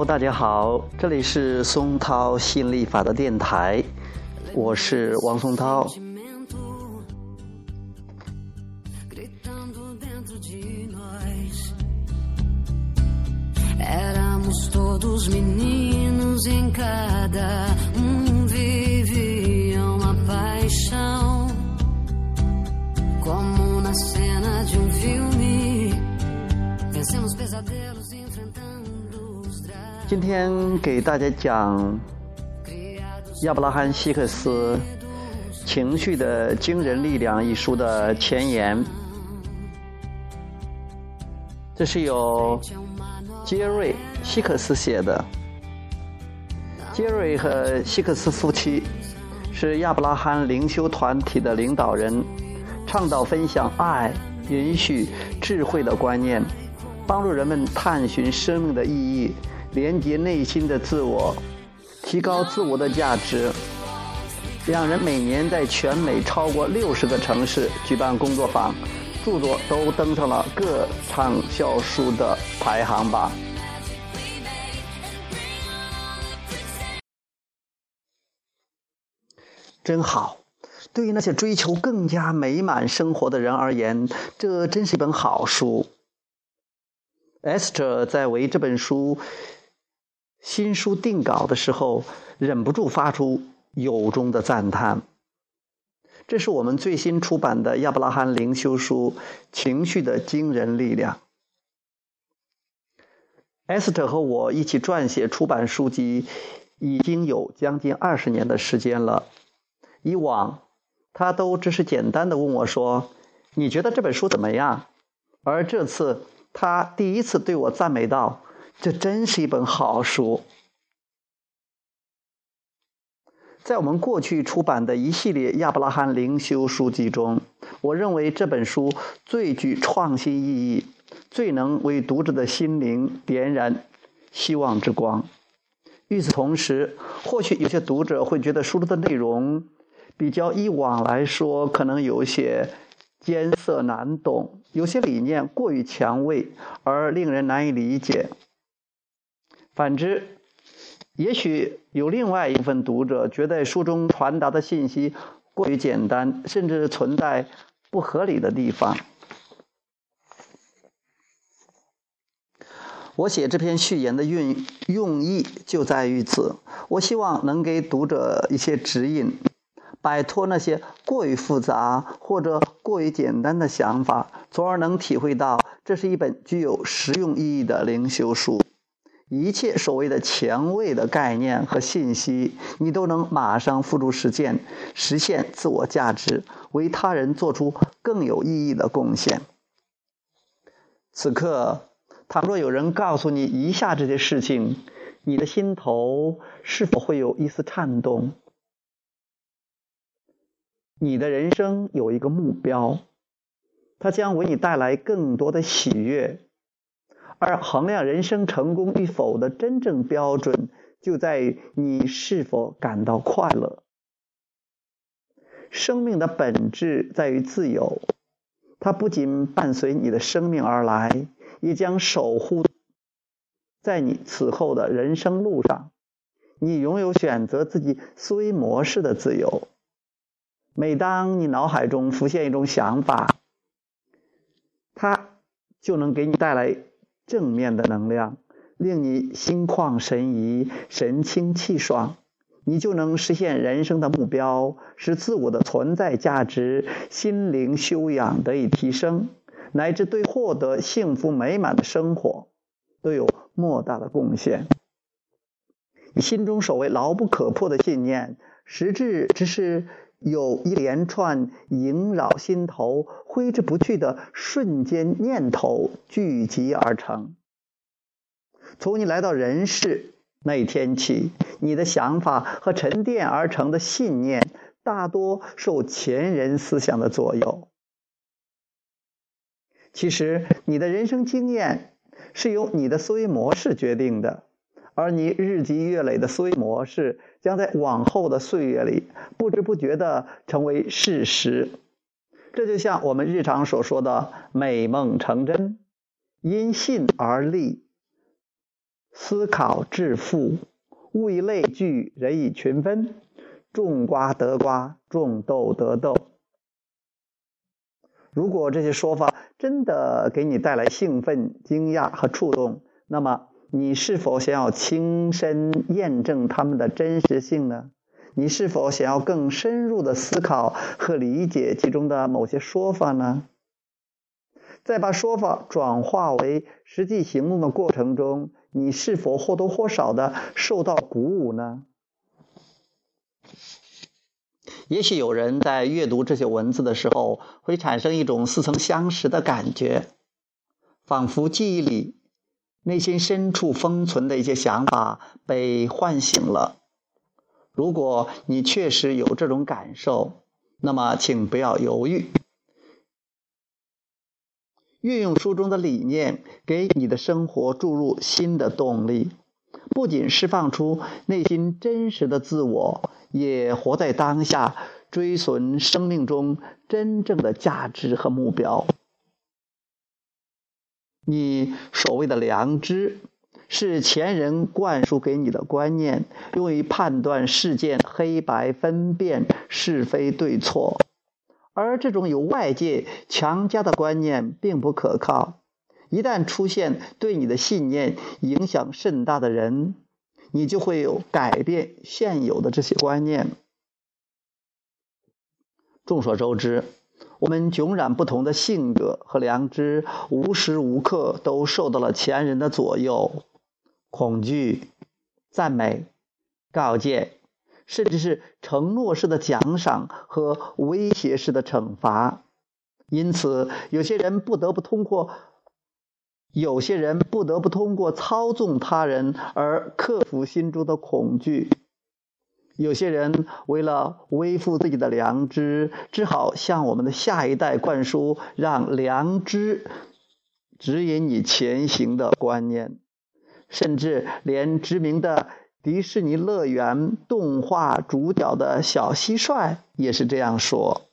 Hello，大家好，这里是松涛心理法的电台，我是王松涛。今天给大家讲亚伯拉罕·希克斯《情绪的惊人力量》一书的前言。这是由杰瑞·希克斯写的。杰瑞和希克斯夫妻是亚伯拉罕灵修团体的领导人，倡导分享爱、允许、智慧的观念。帮助人们探寻生命的意义，连接内心的自我，提高自我的价值。两人每年在全美超过六十个城市举办工作坊，著作都登上了各畅销书的排行榜。真好，对于那些追求更加美满生活的人而言，这真是一本好书。Esther 在为这本书新书定稿的时候，忍不住发出由衷的赞叹。这是我们最新出版的亚伯拉罕灵修书《情绪的惊人力量》。Esther 和我一起撰写出版书籍，已经有将近二十年的时间了。以往，他都只是简单的问我说：“你觉得这本书怎么样？”而这次，他第一次对我赞美道：“这真是一本好书。”在我们过去出版的一系列亚伯拉罕灵修书籍中，我认为这本书最具创新意义，最能为读者的心灵点燃希望之光。与此同时，或许有些读者会觉得书中的内容比较以往来说，可能有些。艰涩难懂，有些理念过于强卫而令人难以理解。反之，也许有另外一部分读者觉得书中传达的信息过于简单，甚至存在不合理的地方。我写这篇序言的用用意就在于此，我希望能给读者一些指引。摆脱那些过于复杂或者过于简单的想法，从而能体会到这是一本具有实用意义的灵修书。一切所谓的前卫的概念和信息，你都能马上付诸实践，实现自我价值，为他人做出更有意义的贡献。此刻，倘若有人告诉你以下这些事情，你的心头是否会有一丝颤动？你的人生有一个目标，它将为你带来更多的喜悦，而衡量人生成功与否的真正标准，就在于你是否感到快乐。生命的本质在于自由，它不仅伴随你的生命而来，也将守护在你此后的人生路上。你拥有选择自己思维模式的自由。每当你脑海中浮现一种想法，它就能给你带来正面的能量，令你心旷神怡、神清气爽，你就能实现人生的目标，使自我的存在价值、心灵修养得以提升，乃至对获得幸福美满的生活都有莫大的贡献。你心中所谓牢不可破的信念，实质只是。有一连串萦绕心头、挥之不去的瞬间念头聚集而成。从你来到人世那一天起，你的想法和沉淀而成的信念，大多受前人思想的左右。其实，你的人生经验是由你的思维模式决定的。而你日积月累的思维模式，将在往后的岁月里不知不觉地成为事实。这就像我们日常所说的“美梦成真”，因信而立，思考致富，物以类聚，人以群分，种瓜得瓜，种豆得豆。如果这些说法真的给你带来兴奋、惊讶和触动，那么你是否想要亲身验证他们的真实性呢？你是否想要更深入的思考和理解其中的某些说法呢？在把说法转化为实际行动的过程中，你是否或多或少的受到鼓舞呢？也许有人在阅读这些文字的时候，会产生一种似曾相识的感觉，仿佛记忆里内心深处封存的一些想法被唤醒了。如果你确实有这种感受，那么请不要犹豫。运用书中的理念，给你的生活注入新的动力，不仅释放出内心真实的自我，也活在当下，追寻生命中真正的价值和目标。你所谓的良知，是前人灌输给你的观念，用于判断事件黑白、分辨是非对错。而这种由外界强加的观念并不可靠。一旦出现对你的信念影响甚大的人，你就会有改变现有的这些观念。众所周知，我们迥然不同的性格和良知，无时无刻都受到了前人的左右，恐惧、赞美、告诫。甚至是承诺式的奖赏和威胁式的惩罚，因此，有些人不得不通过，有些人不得不通过操纵他人而克服心中的恐惧；有些人为了维护自己的良知，只好向我们的下一代灌输让良知指引你前行的观念，甚至连知名的。迪士尼乐园动画主角的小蟋蟀也是这样说。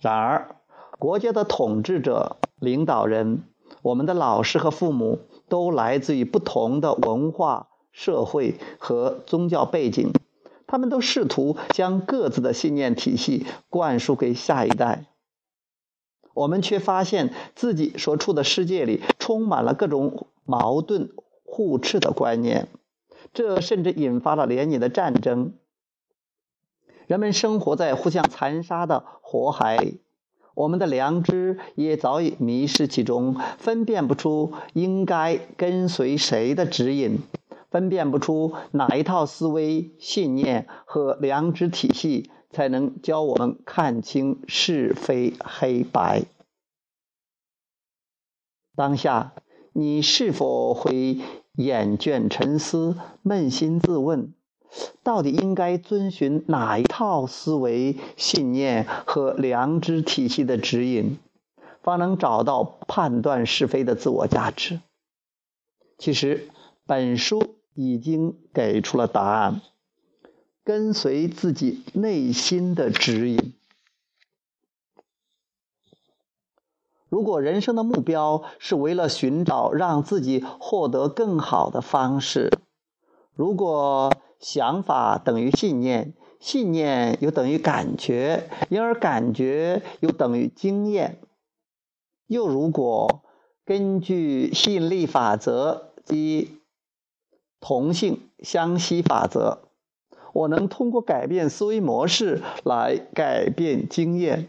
然而，国家的统治者、领导人、我们的老师和父母都来自于不同的文化、社会和宗教背景，他们都试图将各自的信念体系灌输给下一代。我们却发现自己所处的世界里充满了各种矛盾。互斥的观念，这甚至引发了连年的战争。人们生活在互相残杀的火海里，我们的良知也早已迷失其中，分辨不出应该跟随谁的指引，分辨不出哪一套思维、信念和良知体系才能教我们看清是非黑白。当下，你是否会？厌倦沉思，扪心自问，到底应该遵循哪一套思维、信念和良知体系的指引，方能找到判断是非的自我价值？其实，本书已经给出了答案：跟随自己内心的指引。如果人生的目标是为了寻找让自己获得更好的方式，如果想法等于信念，信念又等于感觉，因而感觉又等于经验，又如果根据吸引力法则及同性相吸法则，我能通过改变思维模式来改变经验。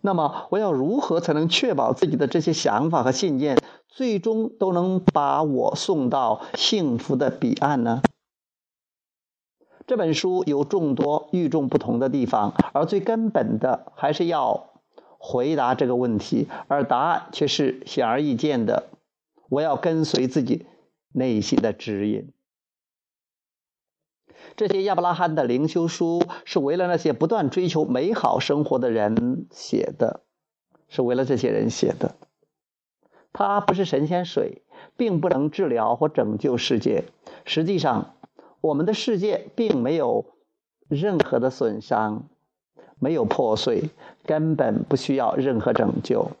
那么，我要如何才能确保自己的这些想法和信念最终都能把我送到幸福的彼岸呢？这本书有众多与众不同的地方，而最根本的还是要回答这个问题，而答案却是显而易见的：我要跟随自己内心的指引。这些亚伯拉罕的灵修书是为了那些不断追求美好生活的人写的，是为了这些人写的。它不是神仙水，并不能治疗或拯救世界。实际上，我们的世界并没有任何的损伤，没有破碎，根本不需要任何拯救。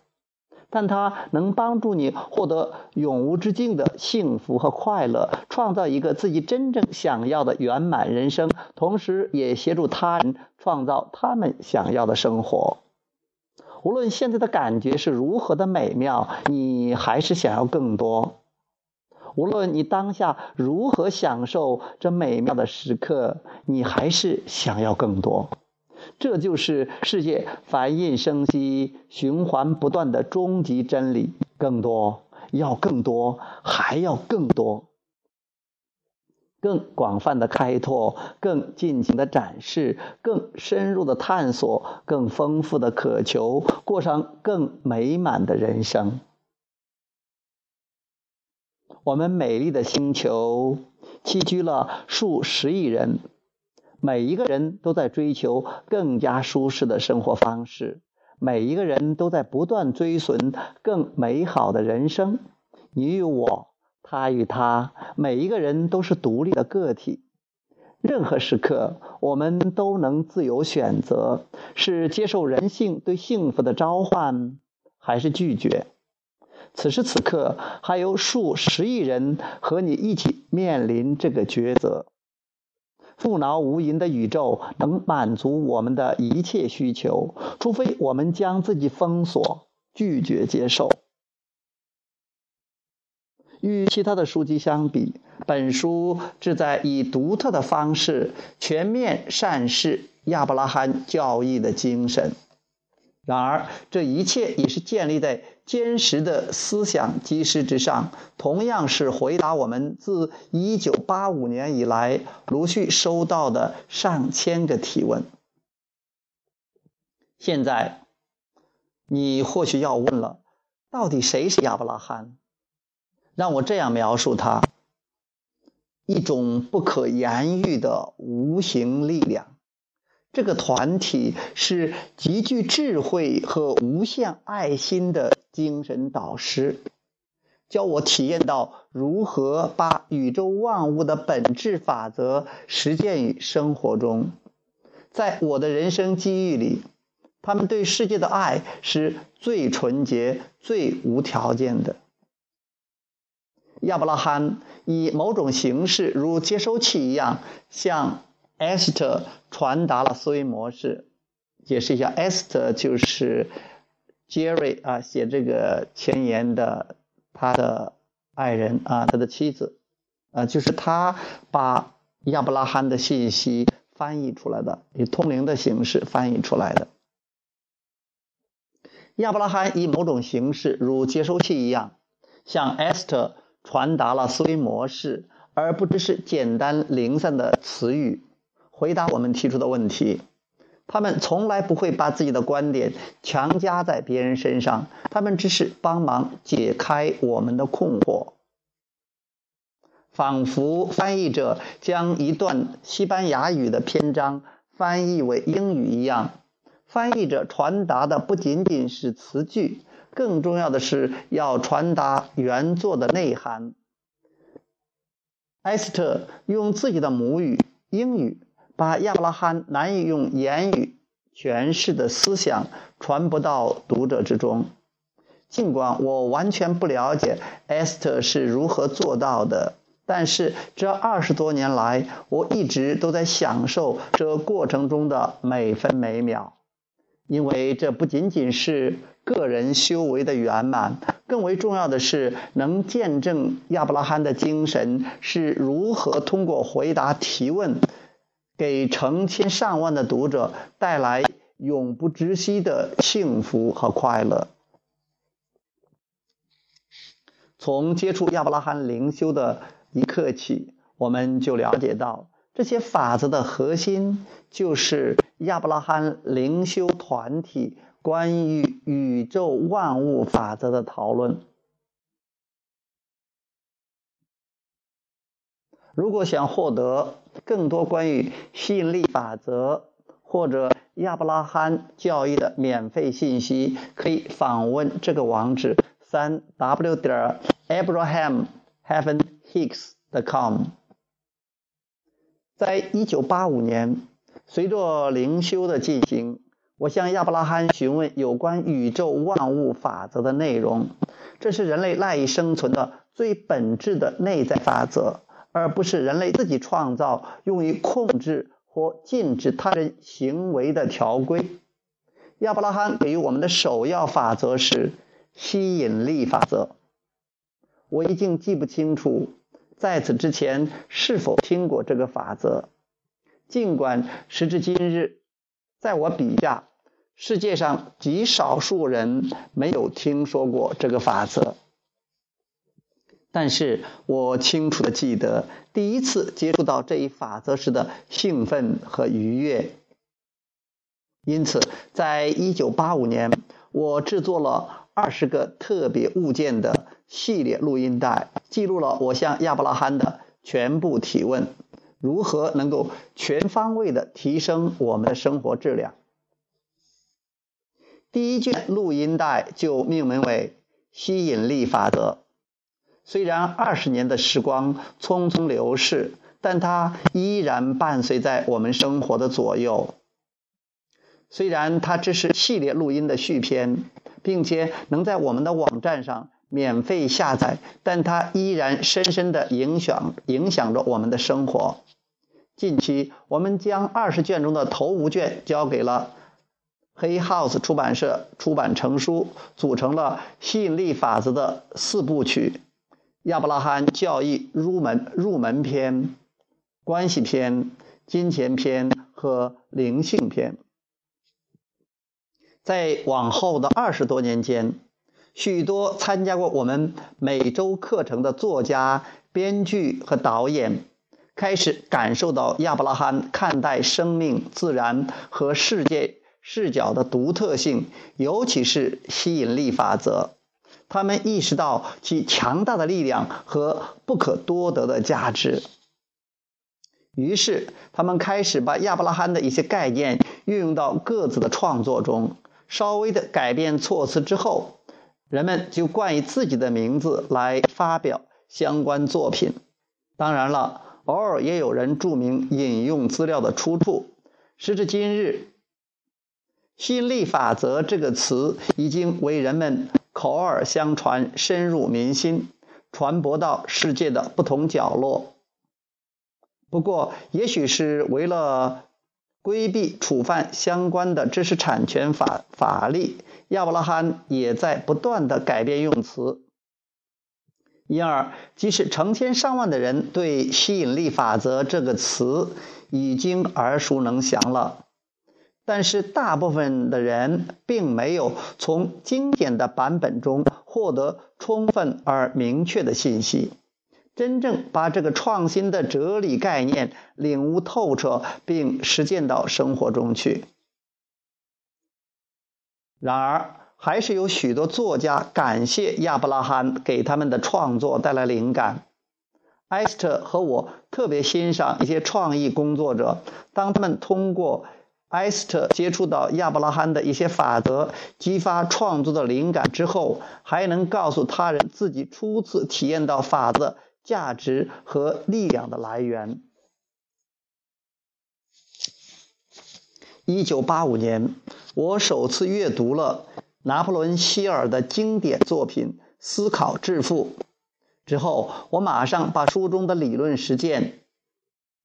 但它能帮助你获得永无止境的幸福和快乐，创造一个自己真正想要的圆满人生，同时也协助他人创造他们想要的生活。无论现在的感觉是如何的美妙，你还是想要更多。无论你当下如何享受这美妙的时刻，你还是想要更多。这就是世界繁衍生息、循环不断的终极真理：更多，要更多，还要更多。更广泛的开拓，更尽情的展示，更深入的探索，更丰富的渴求，过上更美满的人生。我们美丽的星球栖居了数十亿人，每一个人都在追求更加舒适的生活方式，每一个人都在不断追寻更美好的人生。你与我，他与他，每一个人都是独立的个体。任何时刻，我们都能自由选择：是接受人性对幸福的召唤，还是拒绝。此时此刻，还有数十亿人和你一起面临这个抉择。富饶无垠的宇宙能满足我们的一切需求，除非我们将自己封锁，拒绝接受。与其他的书籍相比，本书旨在以独特的方式全面阐释亚伯拉罕教义的精神。然而，这一切也是建立在坚实的思想基石之上，同样是回答我们自1985年以来陆续收到的上千个提问。现在，你或许要问了：到底谁是亚伯拉罕？让我这样描述他：一种不可言喻的无形力量。这个团体是极具智慧和无限爱心的精神导师，教我体验到如何把宇宙万物的本质法则实践于生活中。在我的人生机遇里，他们对世界的爱是最纯洁、最无条件的。亚伯拉罕以某种形式，如接收器一样，向。Esther 传达了思维模式。解释一下，Esther 就是 Jerry 啊写这个前言的他的爱人啊，他的妻子啊，就是他把亚伯拉罕的信息翻译出来的，以通灵的形式翻译出来的。亚伯拉罕以某种形式，如接收器一样，向 Esther 传达了思维模式，而不只是简单零散的词语。回答我们提出的问题，他们从来不会把自己的观点强加在别人身上，他们只是帮忙解开我们的困惑，仿佛翻译者将一段西班牙语的篇章翻译为英语一样。翻译者传达的不仅仅是词句，更重要的是要传达原作的内涵。埃斯特用自己的母语英语。把亚伯拉罕难以用言语诠释的思想传播到读者之中。尽管我完全不了解 Esther 是如何做到的，但是这二十多年来，我一直都在享受这过程中的每分每秒，因为这不仅仅是个人修为的圆满，更为重要的是能见证亚伯拉罕的精神是如何通过回答提问。给成千上万的读者带来永不止息的幸福和快乐。从接触亚伯拉罕灵修的一刻起，我们就了解到，这些法则的核心就是亚伯拉罕灵修团体关于宇宙万物法则的讨论。如果想获得更多关于吸引力法则或者亚伯拉罕教义的免费信息，可以访问这个网址：三 w 点 abraham heaven hicks dot com。在一九八五年，随着灵修的进行，我向亚伯拉罕询问有关宇宙万物法则的内容，这是人类赖以生存的最本质的内在法则，而不是人类自己创造用于控制或禁止他人行为的条规。亚伯拉罕给予我们的首要法则是吸引力法则。我已经记不清楚在此之前是否听过这个法则，尽管时至今日，在我笔下。世界上极少数人没有听说过这个法则，但是我清楚的记得第一次接触到这一法则时的兴奋和愉悦。因此，在一九八五年，我制作了二十个特别物件的系列录音带，记录了我向亚伯拉罕的全部提问：如何能够全方位的提升我们的生活质量。第一卷录音带就命名为“吸引力法则”。虽然二十年的时光匆匆流逝，但它依然伴随在我们生活的左右。虽然它只是系列录音的续篇，并且能在我们的网站上免费下载，但它依然深深的影响影响着我们的生活。近期，我们将二十卷中的头五卷交给了。黑 House 出版社出版成书，组成了吸引力法则的四部曲：亚伯拉罕教义入门入门篇、关系篇、金钱篇和灵性篇。在往后的二十多年间，许多参加过我们每周课程的作家、编剧和导演，开始感受到亚伯拉罕看待生命、自然和世界。视角的独特性，尤其是吸引力法则，他们意识到其强大的力量和不可多得的价值。于是，他们开始把亚伯拉罕的一些概念运用到各自的创作中。稍微的改变措辞之后，人们就冠以自己的名字来发表相关作品。当然了，偶尔也有人注明引用资料的出处。时至今日。吸引力法则这个词已经为人们口耳相传，深入民心，传播到世界的不同角落。不过，也许是为了规避触犯相关的知识产权法法律，亚伯拉罕也在不断的改变用词。因而，即使成千上万的人对“吸引力法则”这个词已经耳熟能详了。但是，大部分的人并没有从经典的版本中获得充分而明确的信息，真正把这个创新的哲理概念领悟透彻并实践到生活中去。然而，还是有许多作家感谢亚伯拉罕给他们的创作带来灵感。埃斯特和我特别欣赏一些创意工作者，当他们通过。埃斯特接触到亚伯拉罕的一些法则，激发创作的灵感之后，还能告诉他人自己初次体验到法则价值和力量的来源。一九八五年，我首次阅读了拿破仑·希尔的经典作品《思考致富》之后，我马上把书中的理论实践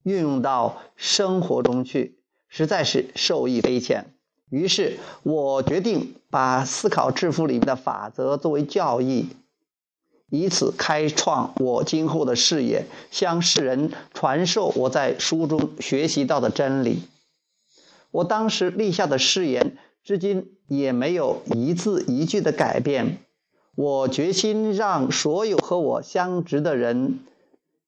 运用到生活中去。实在是受益匪浅，于是我决定把《思考致富》里面的法则作为教义，以此开创我今后的事业，向世人传授我在书中学习到的真理。我当时立下的誓言，至今也没有一字一句的改变。我决心让所有和我相值的人，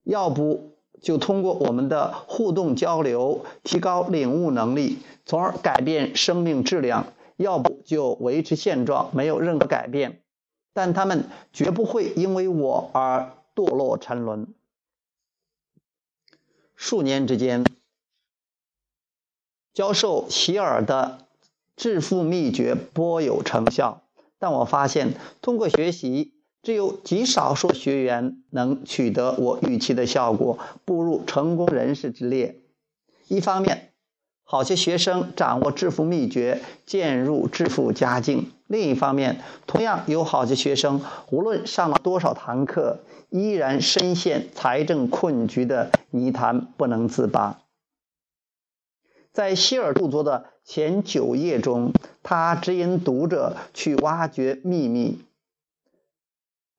要不。就通过我们的互动交流，提高领悟能力，从而改变生命质量；要不就维持现状，没有任何改变。但他们绝不会因为我而堕落沉沦。数年之间，教授希尔的致富秘诀颇有成效，但我发现通过学习。只有极少数学员能取得我预期的效果，步入成功人士之列。一方面，好些学生掌握致富秘诀，渐入致富佳境。另一方面，同样有好些学生，无论上了多少堂课，依然深陷财政困局的泥潭不能自拔。在希尔著作的前九页中，他指引读者去挖掘秘密。（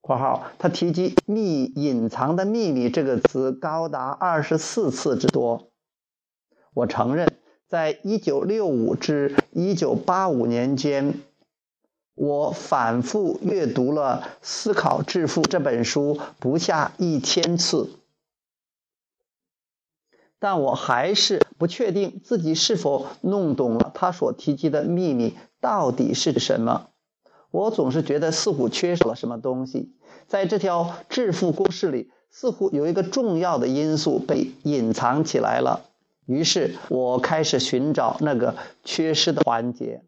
括号）他提及“秘隐藏的秘密”这个词高达二十四次之多。我承认。在一九六五至一九八五年间，我反复阅读了《思考致富》这本书不下一千次，但我还是不确定自己是否弄懂了他所提及的秘密到底是什么。我总是觉得似乎缺少了什么东西，在这条致富公式里，似乎有一个重要的因素被隐藏起来了。于是我开始寻找那个缺失的环节，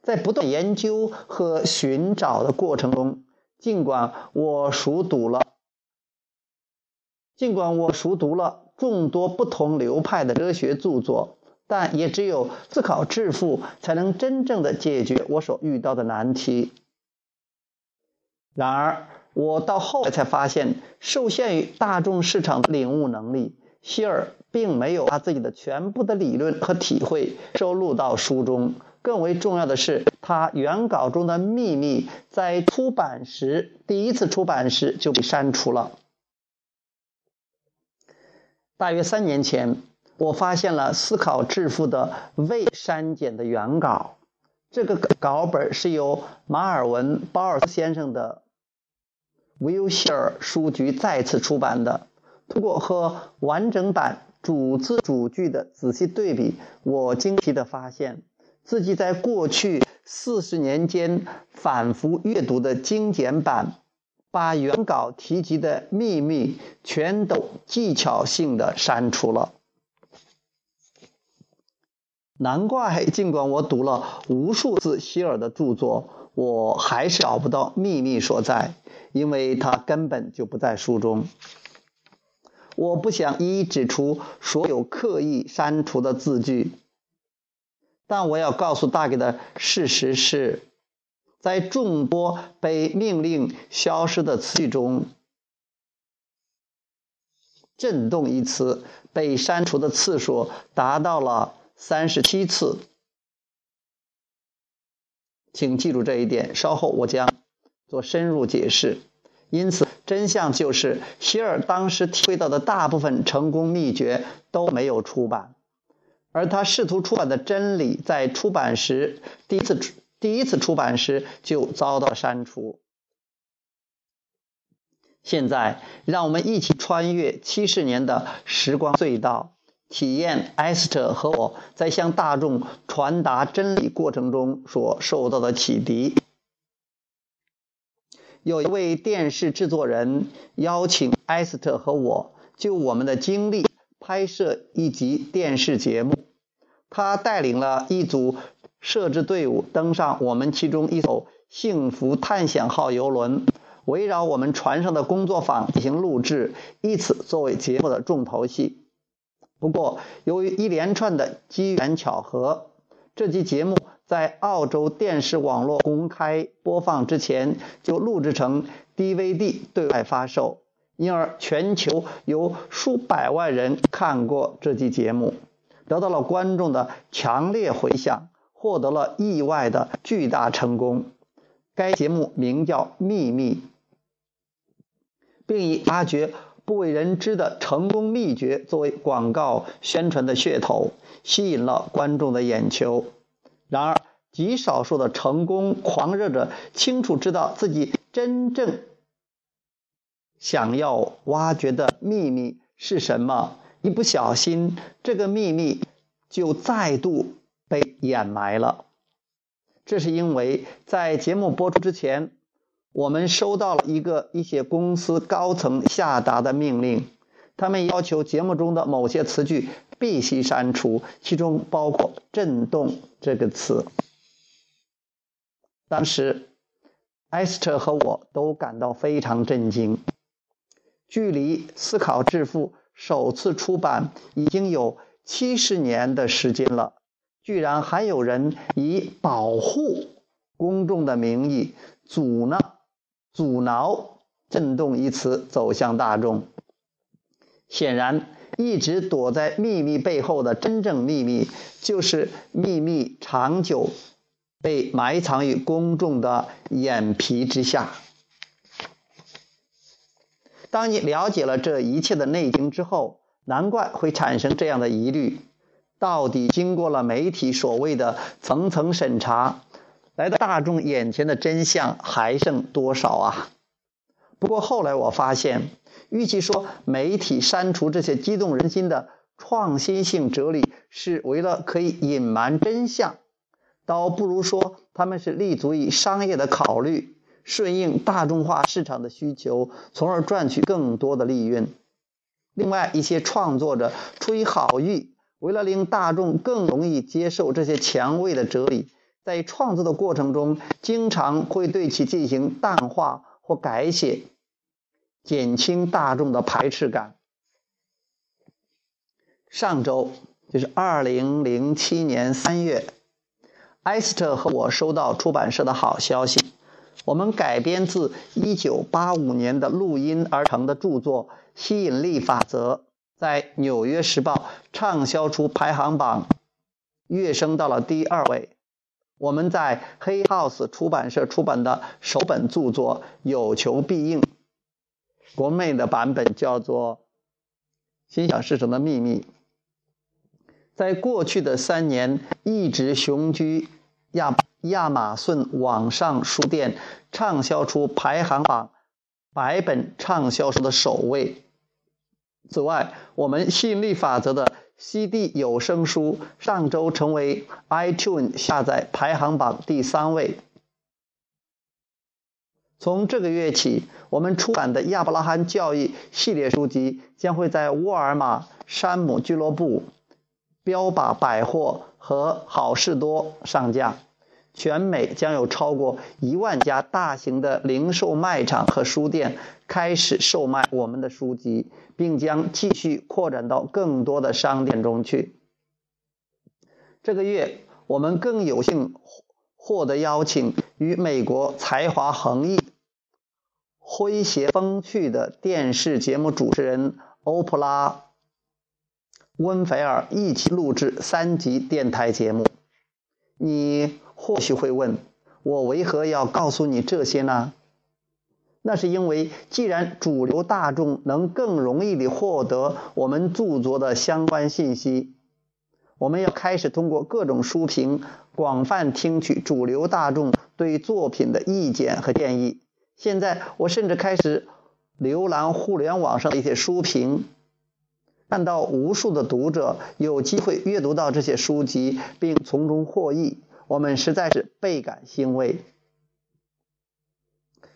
在不断研究和寻找的过程中，尽管我熟读了，尽管我熟读了众多不同流派的哲学著作，但也只有思考致富，才能真正的解决我所遇到的难题。然而，我到后来才发现，受限于大众市场的领悟能力。希尔并没有把自己的全部的理论和体会收录到书中。更为重要的是，他原稿中的秘密在出版时，第一次出版时就被删除了。大约三年前，我发现了《思考致富》的未删减的原稿。这个稿本是由马尔文·鲍尔斯先生的维尤希尔书局再次出版的。通过和完整版主字主句的仔细对比，我惊奇地发现自己在过去四十年间反复阅读的精简版，把原稿提及的秘密全都技巧性的删除了。难怪，尽管我读了无数次希尔的著作，我还是找不到秘密所在，因为它根本就不在书中。我不想一一指出所有刻意删除的字句，但我要告诉大家的事实是，在众多被命令消失的词句中，“震动”一词被删除的次数达到了三十七次。请记住这一点，稍后我将做深入解释。因此，真相就是希尔当时体会到的大部分成功秘诀都没有出版，而他试图出版的真理在出版时第一次第一次出版时就遭到删除。现在，让我们一起穿越七十年的时光隧道，体验艾斯特和我在向大众传达真理过程中所受到的启迪。有一位电视制作人邀请埃斯特和我就我们的经历拍摄一集电视节目。他带领了一组摄制队伍登上我们其中一艘“幸福探险号”游轮，围绕我们船上的工作坊进行录制，以此作为节目的重头戏。不过，由于一连串的机缘巧合，这集节目。在澳洲电视网络公开播放之前，就录制成 DVD 对外发售，因而全球有数百万人看过这期节目，得到了观众的强烈回响，获得了意外的巨大成功。该节目名叫《秘密》，并以发掘不为人知的成功秘诀作为广告宣传的噱头，吸引了观众的眼球。然而，极少数的成功狂热者清楚知道自己真正想要挖掘的秘密是什么，一不小心，这个秘密就再度被掩埋了。这是因为在节目播出之前，我们收到了一个一些公司高层下达的命令，他们要求节目中的某些词句。必须删除，其中包括“震动”这个词。当时，艾斯特和我都感到非常震惊。距离《思考致富》首次出版已经有七十年的时间了，居然还有人以保护公众的名义阻挠、阻挠“震动”一词走向大众。显然，一直躲在秘密背后的真正秘密，就是秘密长久被埋藏于公众的眼皮之下。当你了解了这一切的内情之后，难怪会产生这样的疑虑：到底经过了媒体所谓的层层审查，来到大众眼前的真相还剩多少啊？不过后来我发现。与其说媒体删除这些激动人心的创新性哲理是为了可以隐瞒真相，倒不如说他们是立足于商业的考虑，顺应大众化市场的需求，从而赚取更多的利润。另外，一些创作者出于好意，为了令大众更容易接受这些前卫的哲理，在创作的过程中经常会对其进行淡化或改写。减轻大众的排斥感。上周就是二零零七年三月，埃斯特和我收到出版社的好消息，我们改编自一九八五年的录音而成的著作《吸引力法则》在《纽约时报》畅销书排行榜跃升到了第二位。我们在黑 house 出版社出版的首本著作有求必应。国内的版本叫做《心想事成的秘密》。在过去的三年，一直雄居亚亚马逊网上书店畅销书排行榜百本畅销书的首位。此外，我们吸引力法则的 CD 有声书上周成为 iTunes 下载排行榜第三位。从这个月起，我们出版的亚伯拉罕教育系列书籍将会在沃尔玛、山姆俱乐部、标靶百货和好事多上架。全美将有超过一万家大型的零售卖场和书店开始售卖我们的书籍，并将继续扩展到更多的商店中去。这个月，我们更有幸获得邀请，与美国才华横溢。诙谐风趣的电视节目主持人欧普拉·温菲尔一起录制三集电台节目。你或许会问，我为何要告诉你这些呢？那是因为，既然主流大众能更容易地获得我们著作的相关信息，我们要开始通过各种书评，广泛听取主流大众对作品的意见和建议。现在我甚至开始浏览互联网上的一些书评，看到无数的读者有机会阅读到这些书籍，并从中获益，我们实在是倍感欣慰。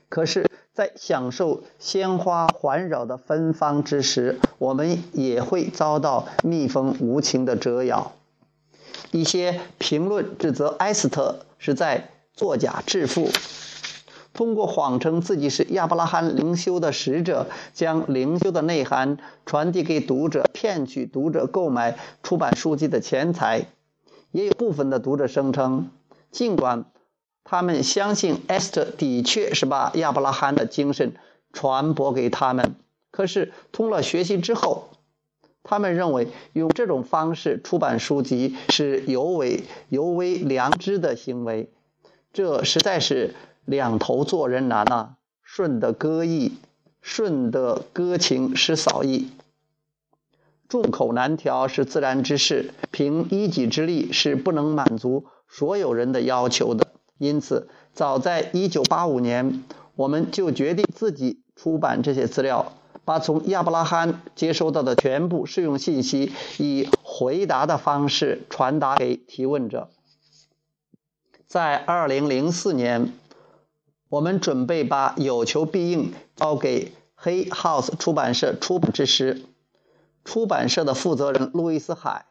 可是，在享受鲜花环绕的芬芳之时，我们也会遭到蜜蜂无情的蛰咬。一些评论指责埃斯特是在作假致富。通过谎称自己是亚伯拉罕灵修的使者，将灵修的内涵传递给读者，骗取读者购买出版书籍的钱财。也有部分的读者声称，尽管他们相信 Esther 的确是把亚伯拉罕的精神传播给他们，可是通了学习之后，他们认为用这种方式出版书籍是尤为尤为良知的行为。这实在是。两头做人难呐，顺的歌意，顺的歌情失扫意。众口难调是自然之事，凭一己之力是不能满足所有人的要求的。因此，早在1985年，我们就决定自己出版这些资料，把从亚伯拉罕接收到的全部适用信息，以回答的方式传达给提问者。在2004年。我们准备把有求必应交给黑 House 出版社出版之时，出版社的负责人路易斯海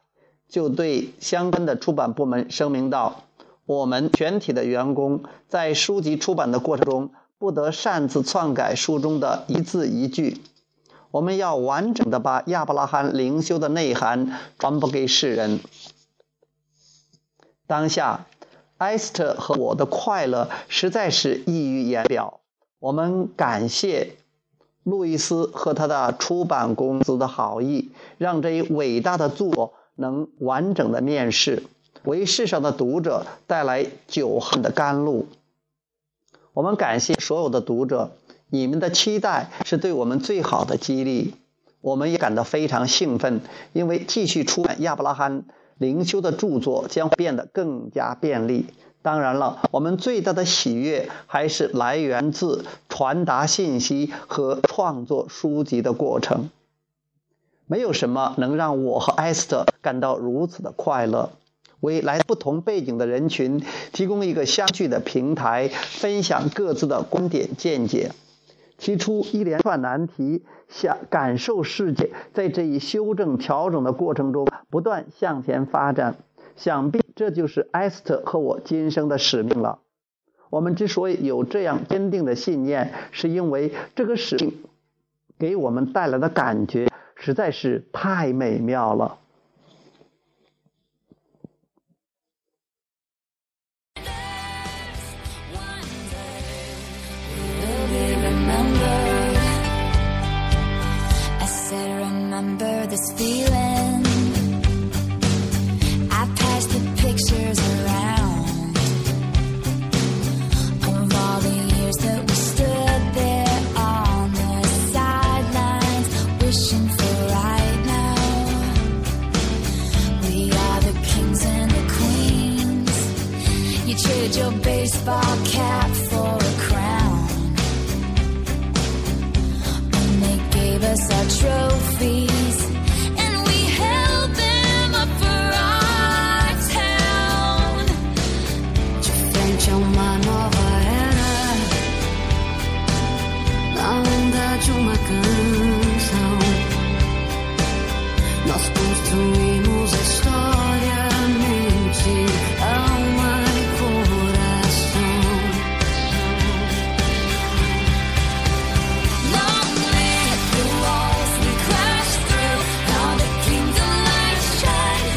就对相关的出版部门声明道：“我们全体的员工在书籍出版的过程中不得擅自篡改书中的一字一句。我们要完整的把亚伯拉罕灵修的内涵传播给世人。当下，艾斯特和我的快乐实在是溢于言表。我们感谢路易斯和他的出版公司的好意，让这一伟大的作能完整的面世，为世上的读者带来久恨的甘露。我们感谢所有的读者，你们的期待是对我们最好的激励。我们也感到非常兴奋，因为继续出版亚伯拉罕灵修的著作将变得更加便利。当然了，我们最大的喜悦还是来源自传达信息和创作书籍的过程。没有什么能让我和艾斯特感到如此的快乐，为来自不同背景的人群提供一个相聚的平台，分享各自的观点见解，提出一连串难题，想感受世界在这一修正调整的过程中不断向前发展。想必这就是艾斯特和我今生的使命了。我们之所以有这样坚定的信念，是因为这个使命给我们带来的感觉实在是太美妙了。